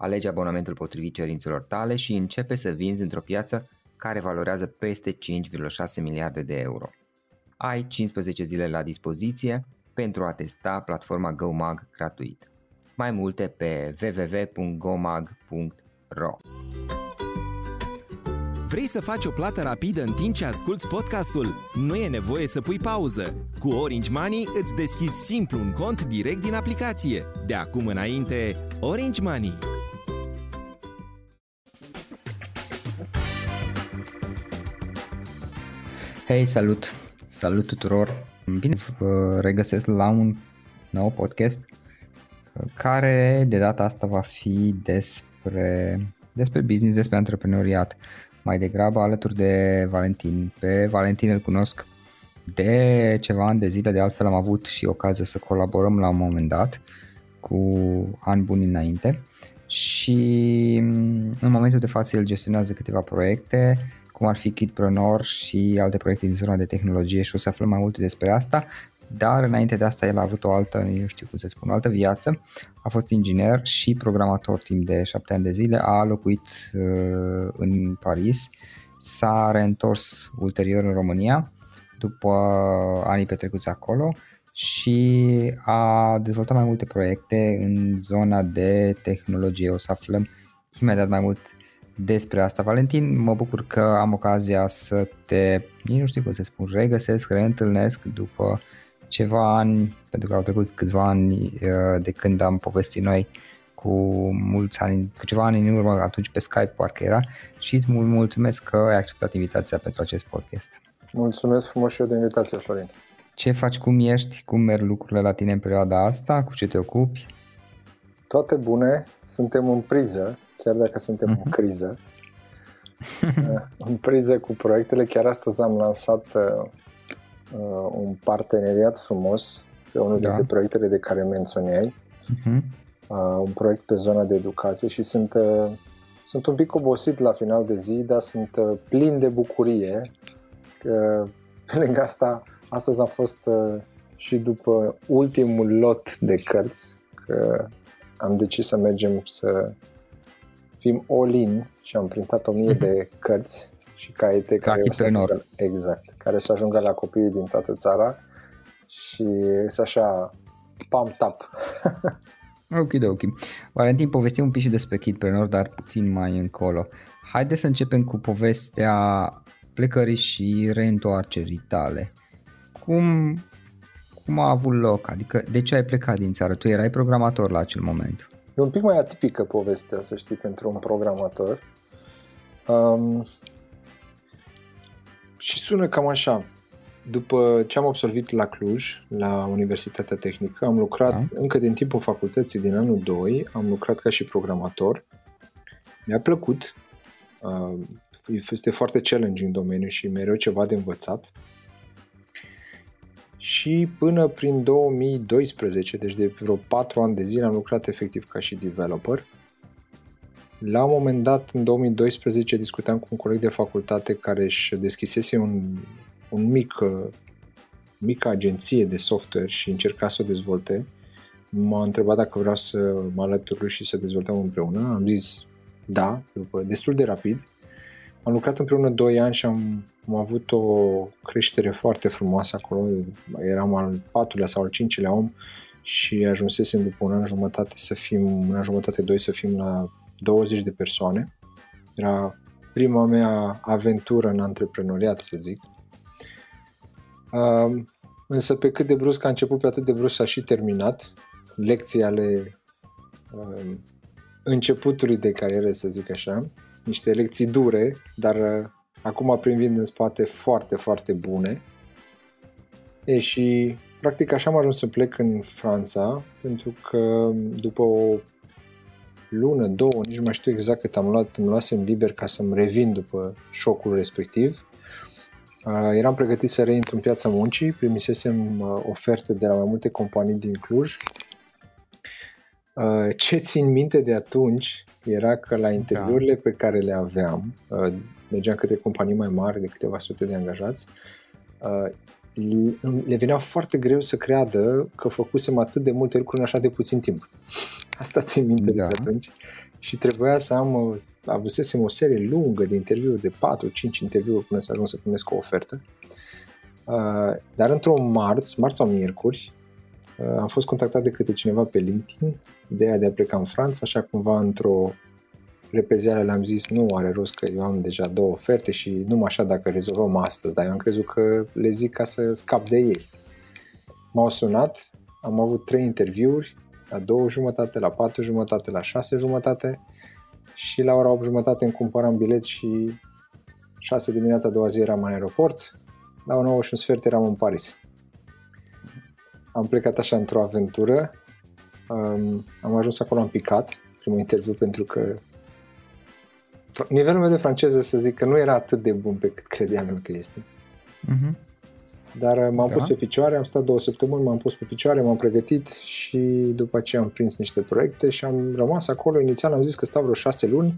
Alege abonamentul potrivit cerințelor tale și începe să vinzi într-o piață care valorează peste 5,6 miliarde de euro. Ai 15 zile la dispoziție pentru a testa platforma GoMag gratuit. Mai multe pe www.gomag.ro Vrei să faci o plată rapidă în timp ce asculti podcastul? Nu e nevoie să pui pauză. Cu Orange Money îți deschizi simplu un cont direct din aplicație. De acum înainte, Orange Money. Hei, salut! Salut tuturor! Bine vă regăsesc la un nou podcast care de data asta va fi despre, despre business, despre antreprenoriat. Mai degrabă alături de Valentin. Pe Valentin îl cunosc de ceva ani de zile, de altfel am avut și ocazia să colaborăm la un moment dat cu ani buni înainte și în momentul de față el gestionează câteva proiecte cum ar fi Kidpreneur și alte proiecte din zona de tehnologie și o să aflăm mai multe despre asta, dar înainte de asta el a avut o altă, eu știu cum să spun, o altă viață, a fost inginer și programator timp de șapte ani de zile, a locuit uh, în Paris, s-a reîntors ulterior în România după anii petrecuți acolo și a dezvoltat mai multe proiecte în zona de tehnologie. O să aflăm imediat mai mult despre asta. Valentin, mă bucur că am ocazia să te, nici nu știu cum să spun, regăsesc, reîntâlnesc după ceva ani, pentru că au trecut câțiva ani uh, de când am povestit noi cu mulți ani, cu ceva ani în urmă, atunci pe Skype parcă era și îți mulțumesc că ai acceptat invitația pentru acest podcast. Mulțumesc frumos și eu de invitație, Florin. Ce faci, cum ești, cum merg lucrurile la tine în perioada asta, cu ce te ocupi? Toate bune, suntem în priză, chiar dacă suntem uh-huh. în mhm. criză. în priză cu proiectele, chiar astăzi am lansat uh, uh, un parteneriat frumos pe unul da. dintre proiectele de care menționai, uh-huh. uh, un proiect pe zona de educație și sunt, uh, sunt un pic obosit la final de zi, dar sunt uh, plin de bucurie că pe lângă asta, astăzi am fost uh, și după ultimul lot de cărți, că am decis să mergem să fim all-in și am printat o mie mm-hmm. de cărți și caiete care să ajungă, exact, care să ajungă la copiii din toată țara și este așa pam tap. ok, ok. Valentin, povestim un pic și despre Kidpreneur, dar puțin mai încolo. Haideți să începem cu povestea plecării și reîntoarcerii tale. Cum, cum a avut loc? Adică de ce ai plecat din țară? Tu erai programator la acel moment. E un pic mai atipică povestea, să știi, pentru un programator. Um, și sună cam așa. După ce am absolvit la Cluj, la Universitatea Tehnică, am lucrat da. încă din timpul facultății din anul 2, am lucrat ca și programator. Mi-a plăcut. Uh, este foarte challenging domeniu și mereu ceva de învățat. Și până prin 2012, deci de vreo 4 ani de zile, am lucrat efectiv ca și developer. la un moment dat, în 2012, discutam cu un coleg de facultate care își deschisese un, un mic, mică agenție de software și încerca să o dezvolte. M-a întrebat dacă vreau să mă alătur lui și să dezvoltăm împreună. Am zis da, după destul de rapid. Am lucrat împreună 2 ani și am, am avut o creștere foarte frumoasă acolo. Eram al patrulea sau al cincilea om și ajunsesem după un an jumătate să fim, un an jumătate, doi să fim la 20 de persoane. Era prima mea aventură în antreprenoriat, să zic. Uh, însă pe cât de brusc a început, pe atât de brusc a și terminat. Lecții ale uh, începutului de carieră, să zic așa. Niște lecții dure, dar uh, acum privind în spate foarte, foarte bune. E și practic așa am ajuns să plec în Franța, pentru că după o lună, două, nici nu mai știu exact cât am luat, îmi luasem liber ca să-mi revin după șocul respectiv. Uh, eram pregătit să reintru în piața muncii, primisesem uh, oferte de la mai multe companii din Cluj. Uh, ce țin minte de atunci era că la interviurile da. pe care le aveam, mergeam către companii mai mari de câteva sute de angajați, le venea foarte greu să creadă că făcusem atât de multe lucruri în așa de puțin timp. Asta țin minte da. de atunci. Și trebuia să am, avusesem o serie lungă de interviuri, de 4-5 interviuri până să ajung să primesc o ofertă. Uh, dar într-o marți, marți sau miercuri, uh, am fost contactat de câte cineva pe LinkedIn de aia de a pleca în Franța, așa cumva într-o repezeală le-am zis nu are rost că eu am deja două oferte și nu așa dacă rezolvăm astăzi, dar eu am crezut că le zic ca să scap de ei. M-au sunat, am avut trei interviuri, la două jumătate, la patru jumătate, la șase jumătate și la ora 8 jumătate îmi cumpăram bilet și 6 dimineața a doua zi eram în aeroport, la 9 și un sfert eram în Paris. Am plecat așa într-o aventură, um, am ajuns acolo, am picat primul interviu pentru că nivelul meu de franceză să zic că nu era atât de bun pe cât credeam eu că este. Uh-huh. Dar uh, m-am da. pus pe picioare, am stat două săptămâni, m-am pus pe picioare, m-am pregătit și după aceea am prins niște proiecte și am rămas acolo. Inițial am zis că stau vreo șase luni,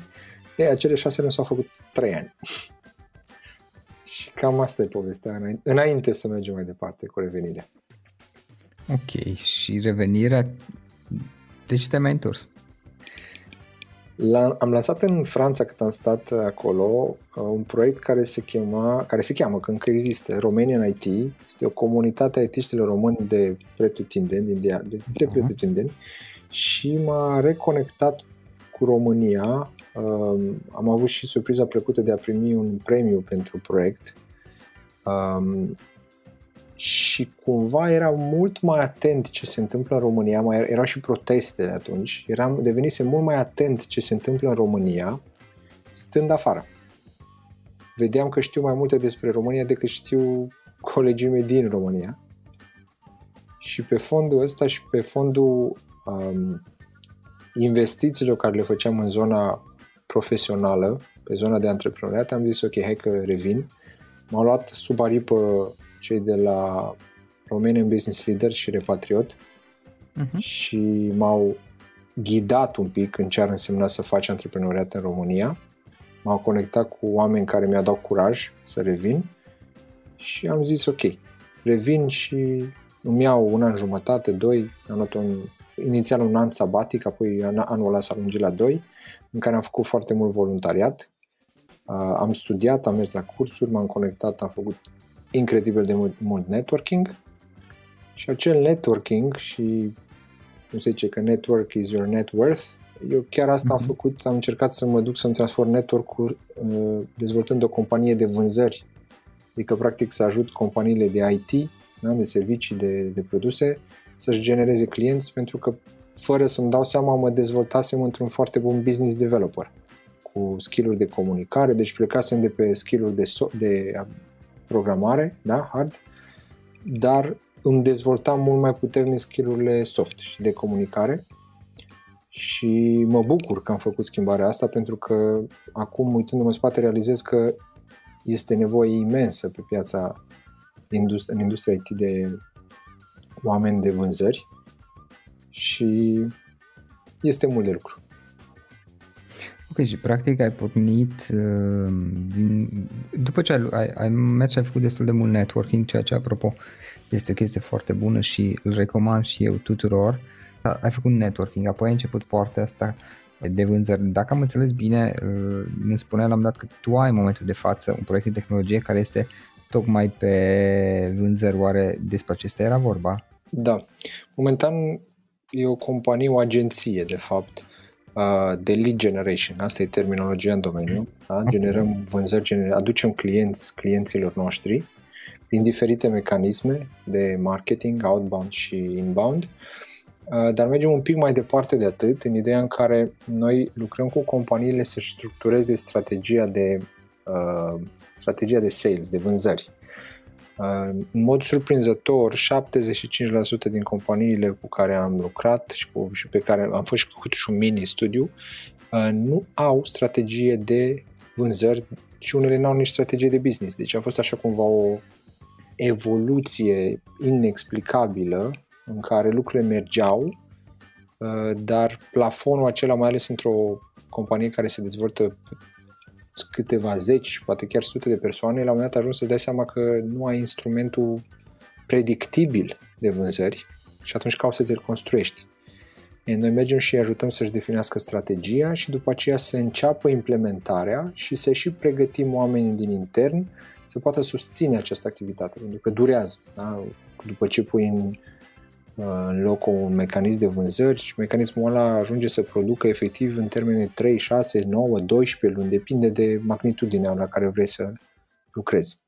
ei, acele șase luni s-au făcut trei ani. și cam asta e povestea, înainte să mergem mai departe cu revenirea. Ok, și revenirea, de ce te-ai mai întors? La, am lansat în Franța, cât am stat acolo, uh, un proiect care se, chema, care se cheamă, că încă există, Romanian IT. Este o comunitate a itiștilor români de pretutindeni, din de, de, de pretutindeni și m-a reconectat cu România. Um, am avut și surpriza plăcută de a primi un premiu pentru proiect. Um, și cumva era mult mai atent ce se întâmplă în România, mai erau și proteste atunci, eram, devenise mult mai atent ce se întâmplă în România stând afară. Vedeam că știu mai multe despre România decât știu colegii mei din România. Și pe fondul ăsta și pe fondul um, investițiilor care le făceam în zona profesională, pe zona de antreprenoriat, am zis ok, hai că revin. M-au luat sub aripă cei de la Romanian Business Leader și Repatriot uh-huh. și m-au ghidat un pic în ce ar însemna să faci antreprenoriat în România. M-au conectat cu oameni care mi-au dat curaj să revin și am zis ok, revin și îmi iau un an jumătate, doi, am luat un, inițial un an sabatic, apoi anul ăla s-a lungit la doi, în care am făcut foarte mult voluntariat. Uh, am studiat, am mers la cursuri, m-am conectat, am făcut incredibil de mult, mult networking și acel networking și cum se zice că network is your net worth, eu chiar asta mm-hmm. am mhm. făcut, am încercat să mă duc să-mi transform network-ul uh, dezvoltând o companie de vânzări, adică practic să ajut companiile de IT, da, de servicii, de, de produse, să-și genereze clienți pentru că fără să-mi dau seama mă dezvoltasem într-un foarte bun business developer cu skill-uri de comunicare, deci plecasem de pe skill-uri de, so- de programare, da, hard, dar îmi dezvoltam mult mai puternic skillurile soft și de comunicare și mă bucur că am făcut schimbarea asta pentru că acum, uitându-mă în spate, realizez că este nevoie imensă pe piața în industria IT de oameni de vânzări și este mult de lucru. Ok, și practic ai pornit uh, din, după ce ai, ai, ai mers și ai făcut destul de mult networking, ceea ce apropo este o chestie foarte bună și îl recomand și eu tuturor. Ai făcut networking, apoi ai început partea asta de vânzări. Dacă am înțeles bine, uh, ne spunea la un dat că tu ai în momentul de față un proiect de tehnologie care este tocmai pe vânzări. Oare despre acesta era vorba? Da. Momentan e o companie, o agenție, de fapt, de lead generation. Asta e terminologia în domeniu. Da? Generăm vânzări, gener- aducem clienți clienților noștri prin diferite mecanisme de marketing, outbound și inbound, dar mergem un pic mai departe de atât, în ideea în care noi lucrăm cu companiile să structureze strategia de, uh, strategia de sales, de vânzări. În mod surprinzător, 75% din companiile cu care am lucrat și, cu, și pe care am făcut și un mini studiu nu au strategie de vânzări și unele nu au nici strategie de business. Deci a fost așa cumva o evoluție inexplicabilă în care lucrurile mergeau, dar plafonul acela, mai ales într-o companie care se dezvoltă câteva zeci, poate chiar sute de persoane, la un moment dat ajungi să dai seama că nu ai instrumentul predictibil de vânzări și atunci cauți să ți-l construiești. E, noi mergem și îi ajutăm să-și definească strategia și după aceea să înceapă implementarea și să și pregătim oamenii din intern să poată susține această activitate, pentru că durează. Da? După ce pui în în loc un mecanism de vânzări și mecanismul ăla ajunge să producă efectiv în termen de 3, 6, 9, 12 luni, depinde de magnitudinea la care vrei să lucrezi.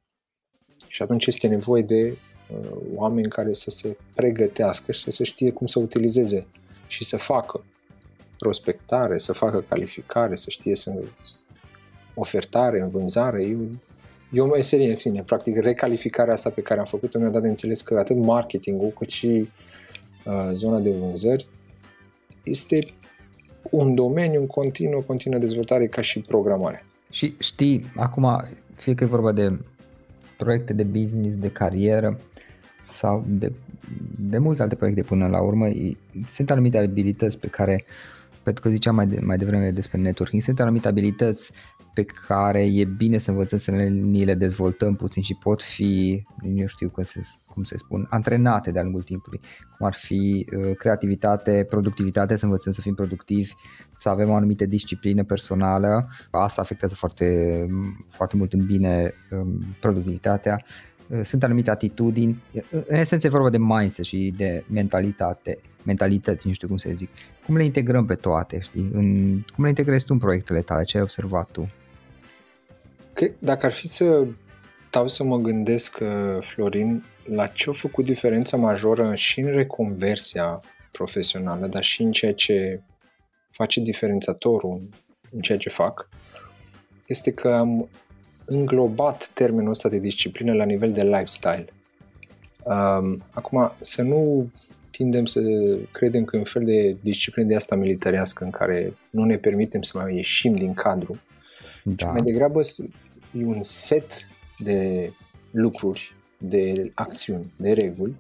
Și atunci este nevoie de uh, oameni care să se pregătească și să se știe cum să utilizeze și să facă prospectare, să facă calificare, să știe să ofertare, în vânzare. Eu, eu o meserie în sine. Practic, recalificarea asta pe care am făcut-o mi-a dat de înțeles că atât marketingul cât și Uh, zona de vânzări, este un domeniu în continuă, continuă dezvoltare ca și programare. Și știi, acum, fie că e vorba de proiecte de business, de carieră sau de, de multe alte proiecte până la urmă, sunt anumite abilități pe care, pentru că ziceam mai, de, mai devreme despre networking, sunt anumite abilități pe care e bine să învățăm să ne, ni le dezvoltăm puțin și pot fi, nu știu cum se, cum se spun, antrenate de-a lungul timpului, cum ar fi uh, creativitate, productivitate, să învățăm să fim productivi, să avem o anumită disciplină personală, asta afectează foarte, foarte mult în bine um, productivitatea, uh, sunt anumite atitudini, în esență e vorba de mindset și de mentalitate, mentalități, nu știu cum să zic. Cum le integrăm pe toate, știi? În, cum le integrezi tu în proiectele tale? Ce ai observat tu? Cred, dacă ar fi să stau să mă gândesc, uh, Florin, la ce a făcut diferența majoră și în reconversia profesională, dar și în ceea ce face diferențiatorul în ceea ce fac, este că am înglobat termenul ăsta de disciplină la nivel de lifestyle. Um, acum, să nu tindem să credem că e un fel de disciplină de asta militarească în care nu ne permitem să mai ieșim din cadru, da. mai degrabă e un set de lucruri, de acțiuni, de reguli,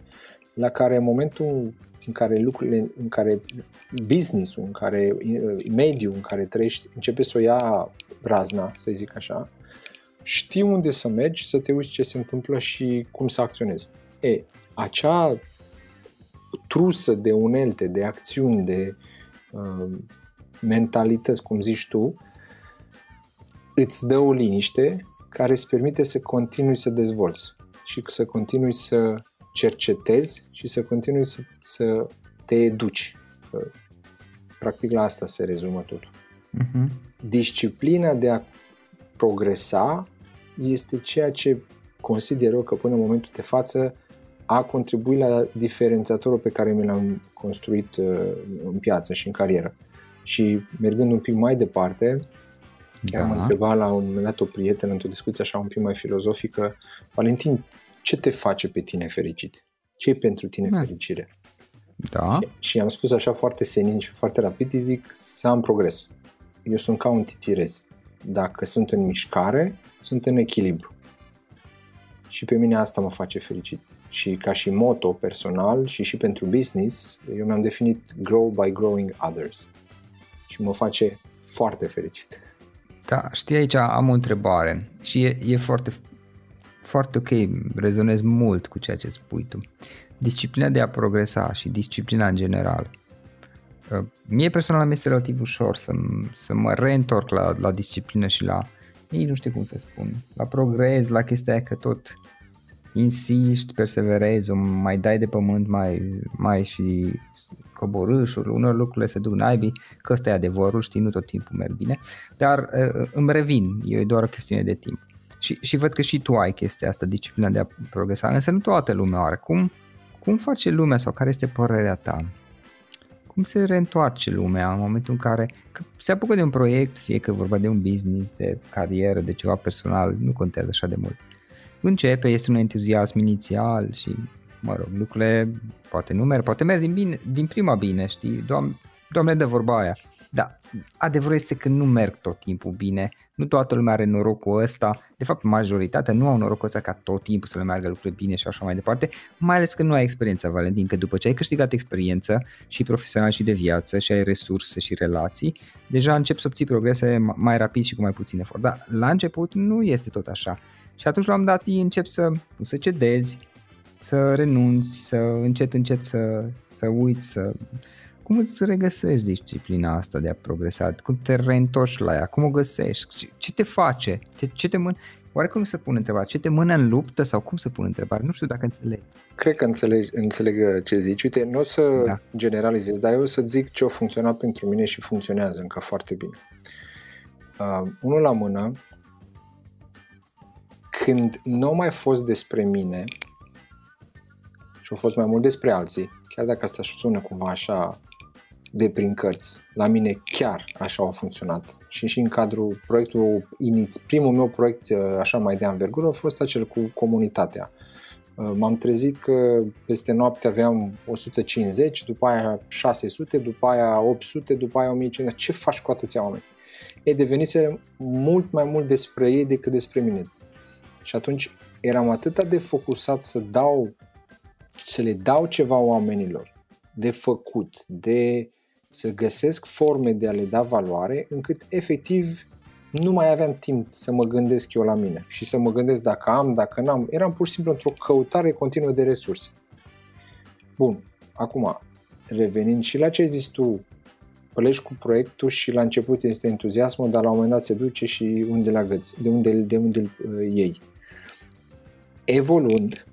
la care în momentul în care lucrurile, în care business-ul, în care mediul în care trăiești începe să o ia razna, să zic așa, știi unde să mergi, să te uiți ce se întâmplă și cum să acționezi. E, acea trusă de unelte, de acțiuni, de uh, mentalități, cum zici tu, îți dă o liniște care îți permite să continui să dezvolți și să continui să cercetezi și să continui să, să te educi. Practic la asta se rezumă totul. Uh-huh. Disciplina de a progresa este ceea ce consider eu că până în momentul de față a contribuit la diferențiatorul pe care mi l-am construit uh, în piață și în carieră. Și mergând un pic mai departe, Chiar da. am întrebat la un moment dat o prietenă într-o discuție așa un pic mai filozofică, Valentin, ce te face pe tine fericit? ce e pentru tine da. fericire? Da. Și, și am spus așa foarte senin și foarte rapid, îi zic să am progres. Eu sunt ca un titirez. Dacă sunt în mișcare, sunt în echilibru. Și pe mine asta mă face fericit. Și ca și moto personal și și pentru business, eu mi-am definit grow by growing others. Și mă face foarte fericit. Da, știi aici am o întrebare și e, e foarte, foarte ok, rezonez mult cu ceea ce spui tu. Disciplina de a progresa și disciplina în general. Uh, mie personal mi este relativ ușor să, să mă reîntorc la, la disciplină și la, nici nu știu cum să spun, la progres, la chestia aia că tot insiști, perseverezi, o mai dai de pământ mai, mai și coborâșul, unor lucrurile se duc naibii, că ăsta e adevărul, știi, nu tot timpul merg bine, dar uh, îmi revin, e doar o chestiune de timp. Și, și văd că și tu ai chestia asta, disciplina de a progresa, însă nu toată lumea are. Cum, cum face lumea sau care este părerea ta? Cum se reîntoarce lumea în momentul în care că se apucă de un proiect, fie că vorba de un business, de carieră, de ceva personal, nu contează așa de mult. Începe, este un entuziasm inițial și mă rog, lucrurile poate nu merg, poate merg din, bine, din prima bine, știi, Doamne, Doamne de vorba aia. Da, adevărul este că nu merg tot timpul bine, nu toată lumea are norocul ăsta, de fapt majoritatea nu au norocul ăsta ca tot timpul să le meargă lucrurile bine și așa mai departe, mai ales că nu ai experiența, Valentin, că după ce ai câștigat experiență și profesional și de viață și ai resurse și relații, deja încep să obții progrese mai rapid și cu mai puțin efort. Dar la început nu este tot așa. Și atunci la un dat încep să, să cedezi, să renunți, să încet încet să, să uiți, să... Cum îți regăsești disciplina asta de a progresa? Cum te reîntorci la ea? Cum o găsești? Ce, ce te face? Ce, ce te mână? Oare cum se pune întrebarea? Ce te mână în luptă sau cum se pune întrebarea? Nu știu dacă înțeleg. Cred că înțeleg, înțeleg ce zici. Uite, nu o să da. generalizez, dar eu o să zic ce a funcționat pentru mine și funcționează încă foarte bine. Uh, unul la mână, când nu a mai fost despre mine, și a fost mai mult despre alții, chiar dacă asta sună cumva așa de prin cărți. La mine chiar așa a funcționat. Și și în cadrul proiectului, primul meu proiect uh, așa mai de anvergură a fost acel cu comunitatea. Uh, m-am trezit că peste noapte aveam 150, după aia 600, după aia 800, după aia 1500. Ce faci cu atâția oameni? Ei devenise mult mai mult despre ei decât despre mine. Și atunci eram atât de focusat să dau să le dau ceva oamenilor de făcut, de să găsesc forme de a le da valoare, încât efectiv nu mai aveam timp să mă gândesc eu la mine și să mă gândesc dacă am, dacă n-am. Eram pur și simplu într-o căutare continuă de resurse. Bun, acum, revenind și la ce ai zis tu, pleci cu proiectul și la început este entuziasmul, dar la un moment dat se duce și unde la găți, de unde, de unde îl uh, iei. Evoluând,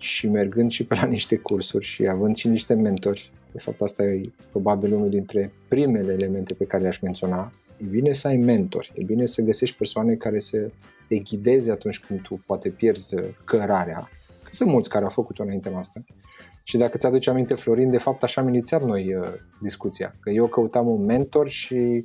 și mergând și pe la niște cursuri și având și niște mentori, de fapt asta e probabil unul dintre primele elemente pe care le-aș menționa, e bine să ai mentori, e bine să găsești persoane care să te ghideze atunci când tu poate pierzi cărarea, că sunt mulți care au făcut-o înainte noastră. Și dacă ți-aduce aminte, Florin, de fapt așa am inițiat noi uh, discuția, că eu căutam un mentor și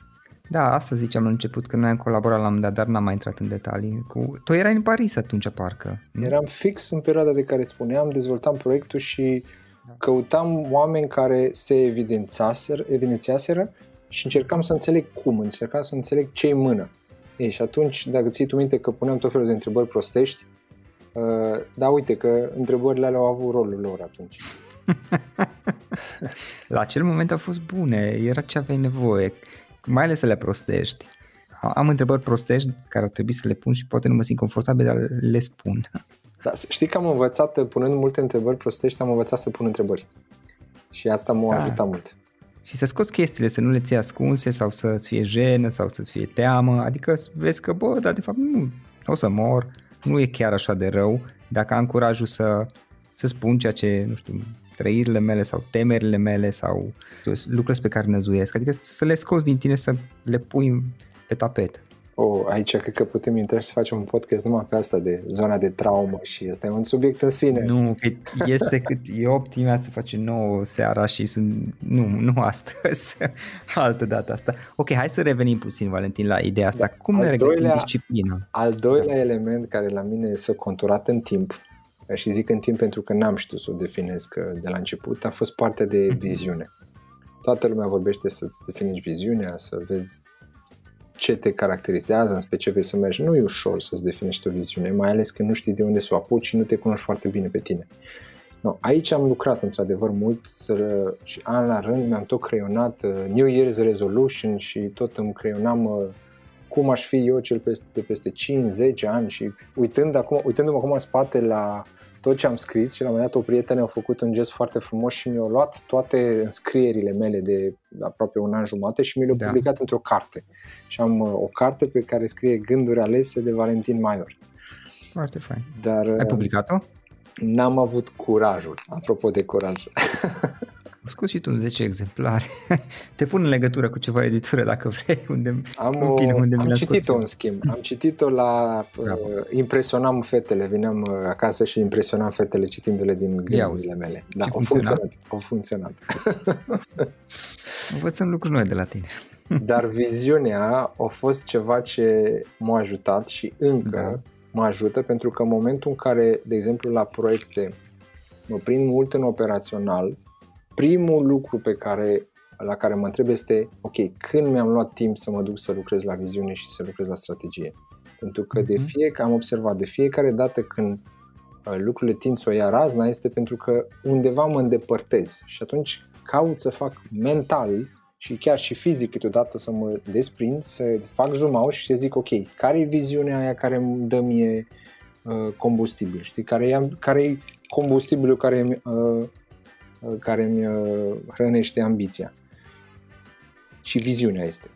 Da, asta ziceam la început, că noi am colaborat la un dat, dar n-am mai intrat în detalii. Cu... Tu erai în Paris atunci, parcă. Nu? Eram fix în perioada de care îți spuneam, dezvoltam proiectul și Căutam oameni care se evidențiaseră, evidențiaseră și încercam să înțeleg cum, încercam să înțeleg ce-i mână. Ei, și atunci, dacă ții tu minte că puneam tot felul de întrebări prostești, uh, da, uite că întrebările alea au avut rolul lor atunci. La acel moment au fost bune, era ce aveai nevoie, mai ales să le prostești. Am întrebări prostești care ar trebui să le pun și poate nu mă simt confortabil, dar le spun. Da, știi că am învățat, punând multe întrebări prostești, am învățat să pun întrebări. Și asta m-a da. ajutat mult. Și să scoți chestiile, să nu le ții ascunse sau să-ți fie jenă sau să-ți fie teamă, adică vezi că, bă, dar de fapt nu, o să mor, nu e chiar așa de rău, dacă am curajul să, să spun ceea ce, nu știu, trăirile mele sau temerile mele sau lucrurile pe care năzuiesc, adică să le scoți din tine să le pui pe tapet. Oh, aici cred că putem intra și să facem un podcast numai pe asta de zona de traumă și este un subiect în sine. Nu, că este cât e optimea să facem nouă seara și sunt, nu, nu astăzi, altă dată asta. Ok, hai să revenim puțin, Valentin, la ideea asta. Da. Cum al ne regăsim doilea, disciplina? Al doilea da. element care la mine s-a conturat în timp, și zic în timp pentru că n-am știut să o definesc de la început, a fost partea de mhm. viziune. Toată lumea vorbește să-ți definești viziunea, să vezi ce te caracterizează, în ce vrei să mergi. Nu e ușor să-ți definești o viziune, mai ales că nu știi de unde să o apuci și nu te cunoști foarte bine pe tine. No, aici am lucrat într-adevăr mult să, și an la rând mi-am tot creionat uh, New Year's Resolution și tot îmi creionam uh, cum aș fi eu cel peste, peste 5-10 ani și uitând acum, uitându-mă acum în spate la tot ce am scris și la un moment dat o prietenă a făcut un gest foarte frumos și mi-a luat toate înscrierile mele de aproape un an jumate și mi le-a da. publicat într-o carte. Și am uh, o carte pe care scrie Gânduri alese de Valentin Maior. Foarte fain. Dar, Ai publicat-o? N-am avut curajul, apropo de curaj. Scos și tu un 10 exemplare. Te pun în legătură cu ceva editură dacă vrei. Unde, am o, bine, unde am citit-o în schimb. Am citit-o la... Uh, impresionam fetele. Vineam uh, acasă și impresionam fetele citindu-le din gândurile mele. Da, au funcționat. Au funcționat. Învățăm lucruri noi de la tine. Dar viziunea a fost ceva ce m-a ajutat și încă da. mă ajută pentru că în momentul în care, de exemplu, la proiecte mă prind mult în operațional, primul lucru pe care, la care mă întreb este, ok, când mi-am luat timp să mă duc să lucrez la viziune și să lucrez la strategie? Pentru că de mhm. fie, am observat, de fiecare dată când uh, lucrurile tind să o ia razna este pentru că undeva mă îndepărtez și atunci caut să fac mental și chiar și fizic câteodată să mă desprind, să fac zoom out și să zic ok, care e viziunea aia care îmi dă mie uh, combustibil, știi, care e, care e combustibilul care uh, care îmi uh, hrănește ambiția. Și viziunea este.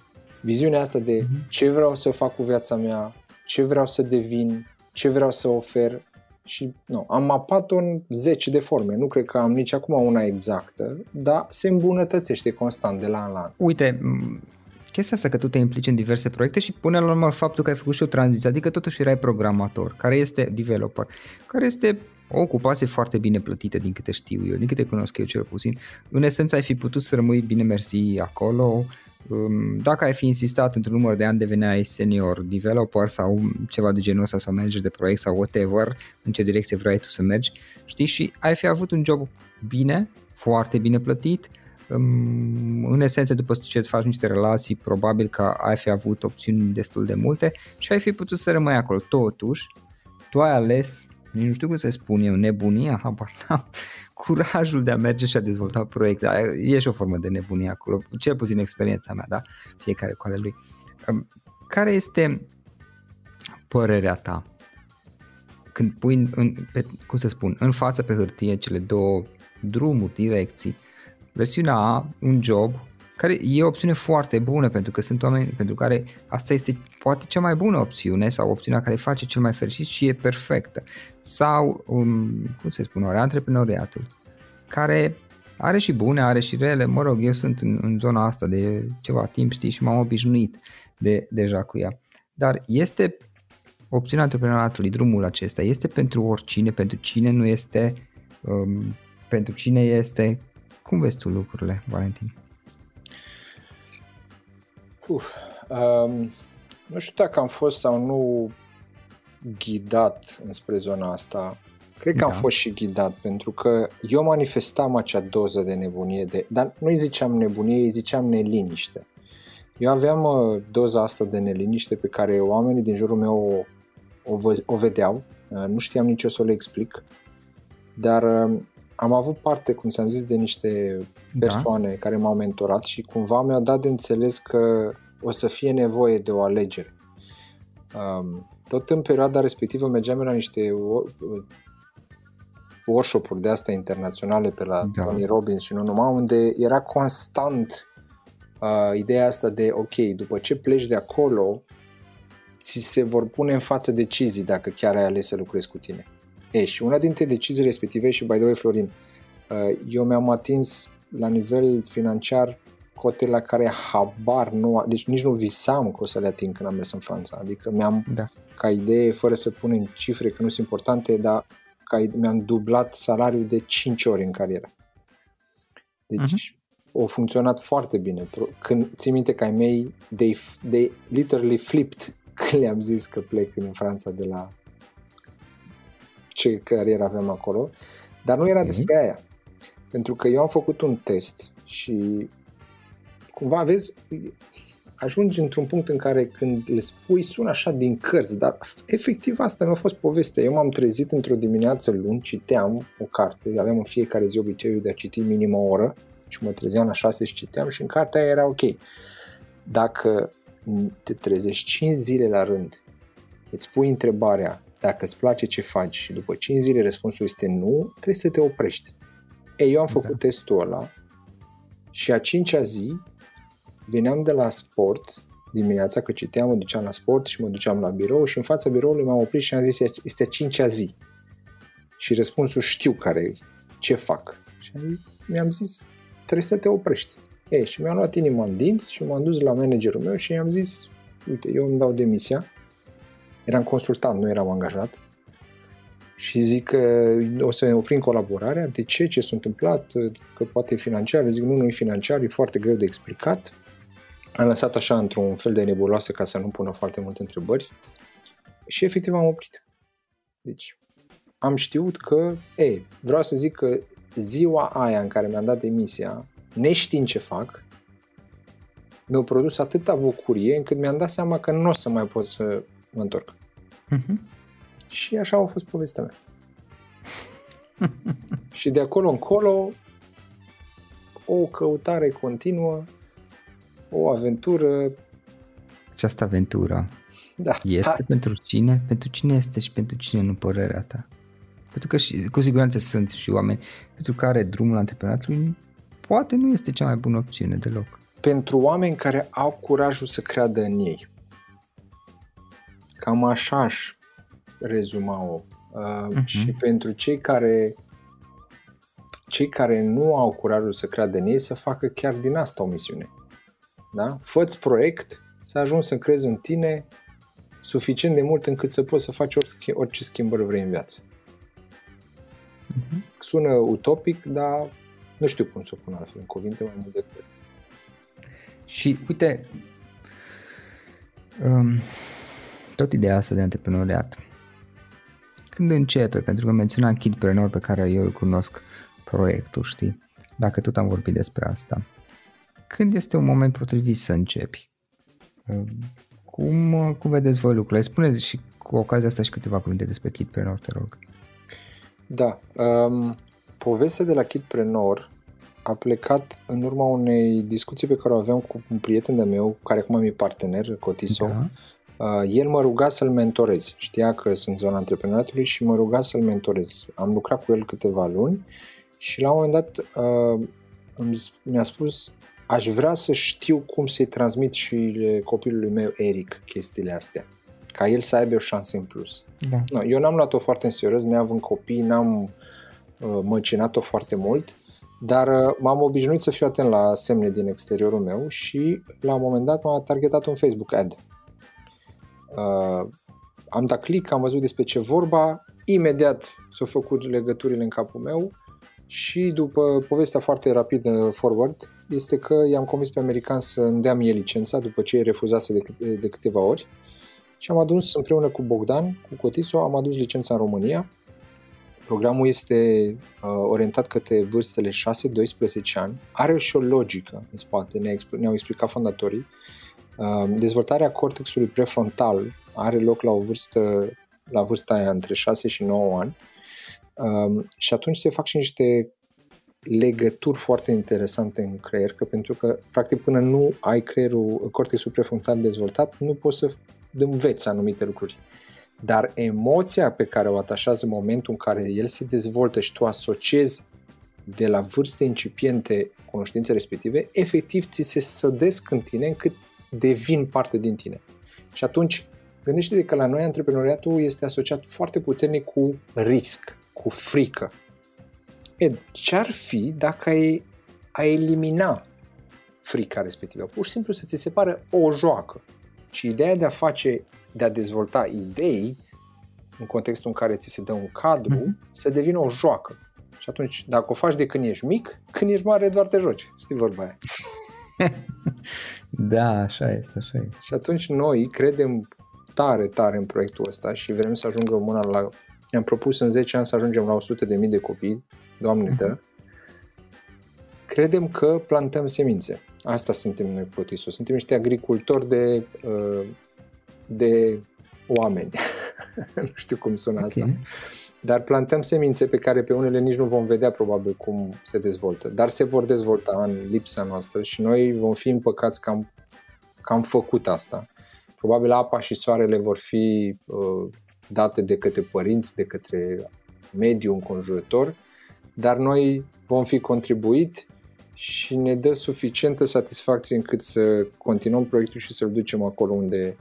Viziunea asta de mhm. ce vreau să fac cu viața mea, ce vreau să devin, ce vreau să ofer și nu, am mapat-o în 10 de forme, nu cred că am nici acum una exactă, dar se îmbunătățește constant de la an la an. Uite, chestia asta că tu te implici în diverse proiecte și pune la urmă faptul că ai făcut și o tranziție, adică totuși erai programator, care este developer, care este o ocupație foarte bine plătită din câte știu eu, din câte cunosc eu cel puțin. În esență ai fi putut să rămâi bine mersi acolo, um, dacă ai fi insistat într-un număr de ani deveneai senior developer sau ceva de genul ăsta sau manager de proiect sau whatever, în ce direcție vrei tu să mergi, știi, și ai fi avut un job bine, foarte bine plătit, um, în esență după ce îți faci niște relații, probabil că ai fi avut opțiuni destul de multe și ai fi putut să rămâi acolo. Totuși, tu ai ales nici nu știu cum să spun eu, nebunia, habar n-am, curajul de a merge și a dezvolta proiecte. E și o formă de nebunie acolo, cel puțin experiența mea, da? Fiecare cu ale lui. Care este părerea ta când pui, în, în, pe, cum să spun, în față pe hârtie cele două drumuri, direcții, versiunea A, un job care e o opțiune foarte bună pentru că sunt oameni pentru care asta este poate cea mai bună opțiune sau opțiunea care face cel mai fericit și e perfectă. Sau, um, cum se spune, ori antreprenoriatul, care are și bune, are și rele, mă rog, eu sunt în, în zona asta de ceva timp, știi, și m-am obișnuit de, deja cu ea. Dar este opțiunea antreprenoriatului, drumul acesta, este pentru oricine, pentru cine nu este, um, pentru cine este, cum vezi tu lucrurile, Valentin? Uf, um, nu știu dacă am fost sau nu ghidat înspre zona asta. Cred că da. am fost și ghidat, pentru că eu manifestam acea doză de nebunie, de, dar nu îi ziceam nebunie, îi ziceam neliniște. Eu aveam uh, doza asta de neliniște pe care oamenii din jurul meu o, o, o vedeau, uh, nu știam nici o să le explic, dar uh, am avut parte, cum ți-am zis, de niște da. persoane da. care m-au mentorat și cumva mi-au dat de înțeles că o să fie nevoie de o alegere. Um, tot în perioada respectivă mergeam la niște workshop-uri de astea internaționale pe la da. Tony Robbins și nu numai, unde era constant uh, ideea asta de ok, după ce pleci de acolo, ți se vor pune în față decizii dacă chiar ai ales să lucrezi cu tine. E, și una dintre decizii respective, și by the way, Florin, uh, eu mi-am atins la nivel financiar cote la care habar nu... Deci nici nu visam că o să le ating când am mers în Franța. Adică mi-am, Da. ca idee, fără să pun în cifre că nu sunt importante, dar ca idee, mi-am dublat salariul de 5 ori în carieră. Deci Mhm. a funcționat foarte bine. Pro- Când ții minte că ai mei, they, they literally flipped când le-am zis că plec în Franța de la ce carieră aveam acolo, dar nu era Ok. despre aia. Pentru că eu am făcut un test și cumva, vezi, ajungi într-un punct în care când le spui sună așa din cărți, dar efectiv asta mi-a fost povestea. Eu m-am trezit într-o dimineață luni, citeam o carte, aveam în fiecare zi obiceiul de a citi minim o oră și mă trezeam la șase și citeam și în cartea aia era ok. Dacă te trezești 5 zile la rând, îți pui întrebarea dacă îți place ce faci și după 5 zile răspunsul este nu, trebuie să te oprești. Ei, eu am făcut Da. testul ăla și a cincea zi veneam de la sport dimineața, că citeam, mă duceam la sport și mă duceam la birou și în fața biroului m-am oprit și am zis este a cincea zi. Și răspunsul știu care e, ce fac. Și am zis, mi-am zis, trebuie să te oprești. Ei, și mi-am luat inima în dinți și m-am dus la managerul meu și i-am zis, uite, eu îmi dau demisia. Eram consultant, nu eram angajat. Și zic că o să ne oprim colaborarea. De ce? Ce s-a întâmplat? Că poate e financiar. Zic, nu, nu e financiar, e foarte greu de explicat. Am lăsat așa într-un fel de nebuloasă ca să nu pună foarte multe întrebări. Și efectiv am oprit. Deci, am știut că, ei, vreau să zic că ziua aia în care mi-am dat demisia, neștiind ce fac, mi-a produs atâta bucurie încât mi-am dat seama că nu o să mai pot să mă întorc. Mhm. Și așa a fost povestea mea. și de acolo încolo, o căutare continuă, o aventură. Această aventură Da, este hai, pentru cine? Pentru cine este și pentru cine nu părerea ta? Pentru că și, cu siguranță sunt și oameni pentru care drumul antreprenatului poate nu este cea mai bună opțiune deloc. pentru oameni care au curajul să creadă în ei. Cam așa aș rezuma-o. Uh, Mhm. Și pentru cei care cei care nu au curajul să creadă în ei să facă chiar din asta o misiune. Da? Fă-ți proiect să ajungi să crezi în tine suficient de mult încât să poți să faci orice, orice schimbări vrei în viață. Mhm. Sună utopic, dar nu știu cum să o pun altfel în cuvinte mai mult decât Și uite, um, tot ideea asta de antreprenoriat, când începe, pentru că menționa Kidpreneur pe care eu îl cunosc proiectul, știi, dacă tot am vorbit despre asta, când este un moment potrivit să începi? Um, Cum, cum vedeți voi lucrurile? Spuneți și cu ocazia asta și câteva cuvinte despre Kidpreneur, te rog. Da. Um, povestea de la Kidpreneur a plecat în urma unei discuții pe care o aveam cu un prieten de meu, care acum mi-e partener, Cotiso. Da. Uh, el mă ruga să-l mentorez. Știa că sunt zona antreprenoriatului și mă ruga să-l mentorez. Am lucrat cu el câteva luni și la un moment dat uh, îmi s- mi-a spus aș vrea să știu cum să-i transmit și copilului meu Eric chestiile astea. Ca el să aibă o șansă în plus. Da. No, eu n-am luat-o foarte în serios, neavând copii, n-am uh, măcinat-o foarte mult, dar uh, m-am obișnuit să fiu atent la semne din exteriorul meu și la un moment dat m-a targetat un Facebook ad. Uh, am dat click, am văzut despre ce vorba, imediat s-au făcut legăturile în capul meu și după povestea foarte rapidă forward este că i-am convins pe american să îmi dea mie licența după ce refuzase de, câte- de câteva ori și am adus împreună cu Bogdan, cu Cotiso, am adus licența în România. Programul este uh, orientat către vârstele 6-12 ani. Are și o logică în spate, ne-a expl- ne-au explicat fondatorii. Uh, dezvoltarea cortexului prefrontal are loc la o vârstă la vârsta aia între 6 și 9 ani. Uh, și atunci se fac și niște legături foarte interesante în creier, că pentru că, practic, până nu ai creierul, cortexul prefrontal dezvoltat, nu poți să înveți anumite lucruri. Dar emoția pe care o atașează în momentul în care el se dezvoltă și tu asociezi de la vârste incipiente cunoștințe respective, efectiv ți se sădesc în tine încât devin parte din tine. Și atunci, gândește-te că la noi antreprenoriatul este asociat foarte puternic cu risc, cu frică. E, ce-ar fi dacă ai, ai elimina frica respectivă, pur și simplu să ți se pară o joacă. Și ideea de a face, de a dezvolta idei în contextul în care ți se dă un cadru, mm-hmm. să devină o joacă. Și atunci, dacă o faci de când ești mic, când ești mare doar te joci. Știi vorba aia? da, așa este, așa este. Și atunci noi credem tare, tare în proiectul ăsta și vrem să ajungă mâna la... Ne-am propus în 10 ani să ajungem la 100.000 de copii, Doamne mm-hmm. dă. Credem că plantăm semințe. Asta suntem noi cu Suntem niște agricultori de, uh, de oameni. nu știu cum sună okay. asta. Dar plantăm semințe pe care pe unele nici nu vom vedea probabil cum se dezvoltă. Dar se vor dezvolta în lipsa noastră și noi vom fi împăcați că am, că am făcut asta. Probabil apa și soarele vor fi uh, date de către părinți, de către mediul înconjurător, dar noi vom fi contribuit și ne dă suficientă satisfacție încât să continuăm proiectul și să-l ducem acolo unde,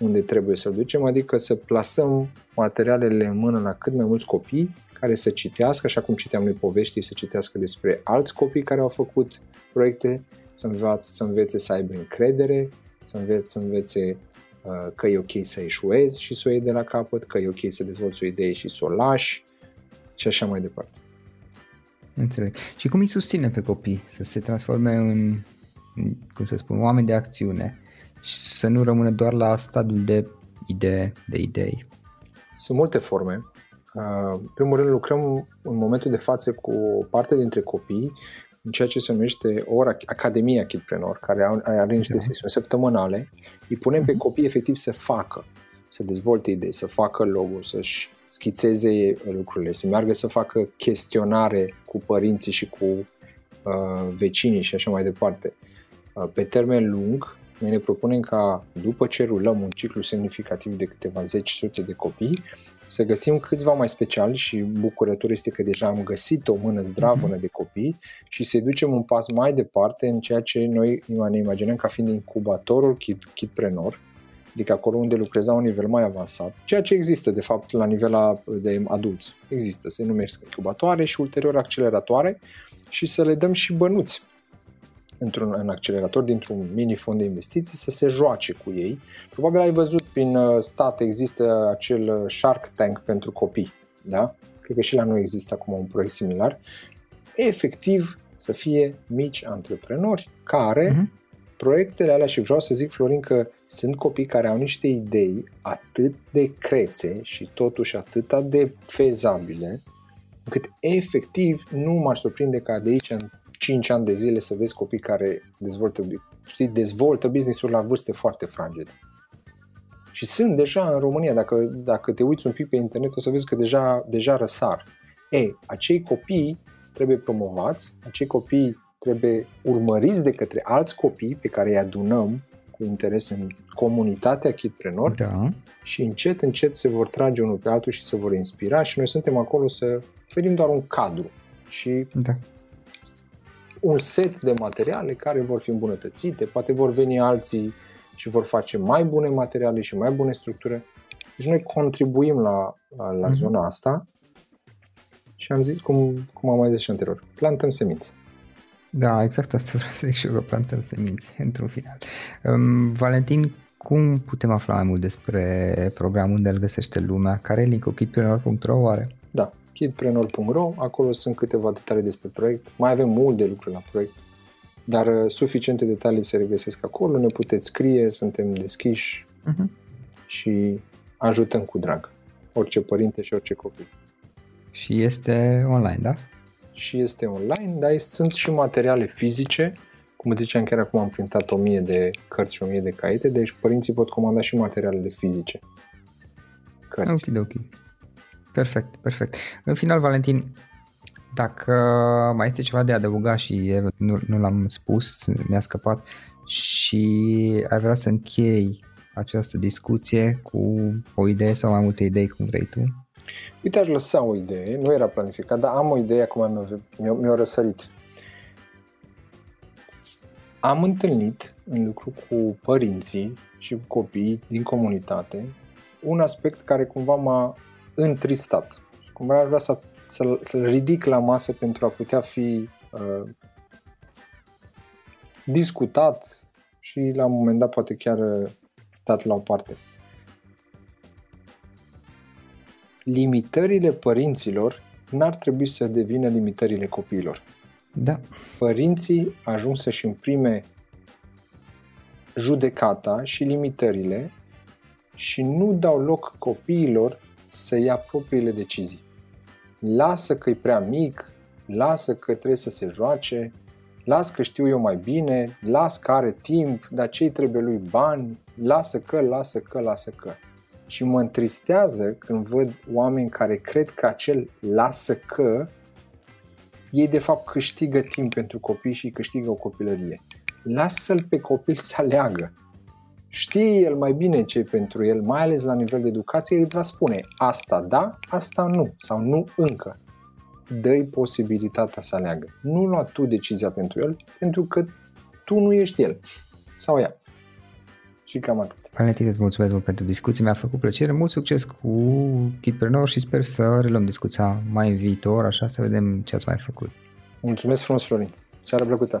unde trebuie să-l ducem, adică să plasăm materialele în mână la cât mai mulți copii care să citească, așa cum citeam noi povești, să citească despre alți copii care au făcut proiecte, să învețe să, învețe să aibă încredere, să învețe, să învețe uh, că e ok să eșuezi și să o iei de la capăt, că e ok să dezvolți o idee și să o lași și așa mai departe. Înțeleg. Și cum îi susține pe copii să se transforme în, cum să spun, oameni de acțiune și să nu rămână doar la stadiul de idee, de idei? Sunt multe forme. În primul rând lucrăm în momentul de față cu o parte dintre copii în ceea ce se numește ora Academia Kidpreneur, care are niște da. sesiuni săptămânale. Îi punem pe mhm. copii efectiv să facă, să dezvolte idei, să facă logo, să-și schițeze lucrurile, să meargă să facă chestionare cu părinții și cu uh, vecinii și așa mai departe. Uh, pe termen lung, noi ne propunem ca după ce rulăm un ciclu semnificativ de câteva zeci sute de copii, să găsim câțiva mai speciali și bucurător este că deja am găsit o mână zdravănă de copii și să ducem un pas mai departe în ceea ce noi ne imaginăm ca fiind incubatorul Kid, Kidpreneur, adică acolo unde lucrezi la un nivel mai avansat, ceea ce există de fapt la nivel de adulți. Există, se numește incubatoare și ulterior acceleratoare și să le dăm și bănuți într-un în accelerator dintr-un mini fond de investiții să se joace cu ei. Probabil ai văzut prin uh, stat există acel uh, Shark Tank pentru copii, da? Cred că și la noi există acum un proiect similar. Efectiv să fie mici antreprenori care uh-huh proiectele alea și vreau să zic, Florin, că sunt copii care au niște idei atât de crețe și totuși atât de fezabile, încât efectiv nu m-ar surprinde ca de aici în 5 ani de zile să vezi copii care dezvoltă, știi, dezvoltă business-uri la vârste foarte fragede. Și sunt deja în România, dacă, dacă te uiți un pic pe internet, o să vezi că deja, deja răsar. Ei, acei copii trebuie promovați, acei copii trebuie urmăriți de către alți copii pe care îi adunăm cu interes în comunitatea Kidpreneur da. și încet, încet se vor trage unul pe altul și se vor inspira și noi suntem acolo să oferim doar un cadru și da. Un set de materiale care vor fi îmbunătățite, poate vor veni alții și vor face mai bune materiale și mai bune structuri. Deci noi contribuim la, la, la mm-hmm. zona asta și am zis, cum, cum am mai zis și anterior, plantăm semințe. Da, exact asta vreau să zic și eu, că plantăm semințe într-un final. Um, Valentin, cum putem afla mai mult despre programul unde îl găsește lumea? Care e linkul kidpreneur.ro oare? Da, kidpreneur.ro, acolo sunt câteva detalii despre proiect. Mai avem mult de lucru la proiect, dar uh, suficiente detalii se regăsesc acolo. Ne puteți scrie, suntem deschiși uh-huh. și ajutăm cu drag orice părinte și orice copil. Și este online, da? și este online, dar sunt și materiale fizice. Cum ziceam, chiar acum am printat 1000 de cărți și 1000 de caite, deci părinții pot comanda și materialele fizice. Cărți. Ok, ok. Perfect, perfect. În final, Valentin, dacă mai este ceva de adăugat și nu, nu l-am spus, mi-a scăpat și ai vrea să închei această discuție cu o idee sau mai multe idei, cum vrei tu, Uite, aș lăsa o idee, nu era planificat, dar am o idee acum mi-a, mi-a, mi-a răsărit. Am întâlnit în lucru cu părinții și cu copiii din comunitate un aspect care cumva m-a întristat. Și cumva aș vrea să, să, să-l ridic la masă pentru a putea fi uh, discutat și la un moment dat poate chiar dat la o parte. Limitările părinților n-ar trebui să devină limitările copiilor. Da. Părinții ajung să-și imprime judecata și limitările și nu dau loc copiilor să ia propriile decizii. Lasă că e prea mic, lasă că trebuie să se joace, las că știu eu mai bine, las că are timp, dar ce trebuie lui bani, lasă că, lasă că, lasă că. Și mă întristează când văd oameni care cred că acel lasă că ei de fapt câștigă timp pentru copii și câștigă o copilărie. Lasă-l pe copil să aleagă. Știe el mai bine ce pentru el, mai ales la nivel de educație, îți va spune asta da, asta nu, sau nu încă. Dă-i posibilitatea să aleagă. Nu lua tu decizia pentru el, pentru că tu nu ești el. Sau ea. Și cam atât. Valentin, îți mulțumesc mult pentru discuție, mi-a făcut plăcere, mult succes cu Kidpreneur și sper să reluăm discuția mai în viitor, așa să vedem ce ați mai făcut. Mulțumesc frumos, Florin. Seara plăcută!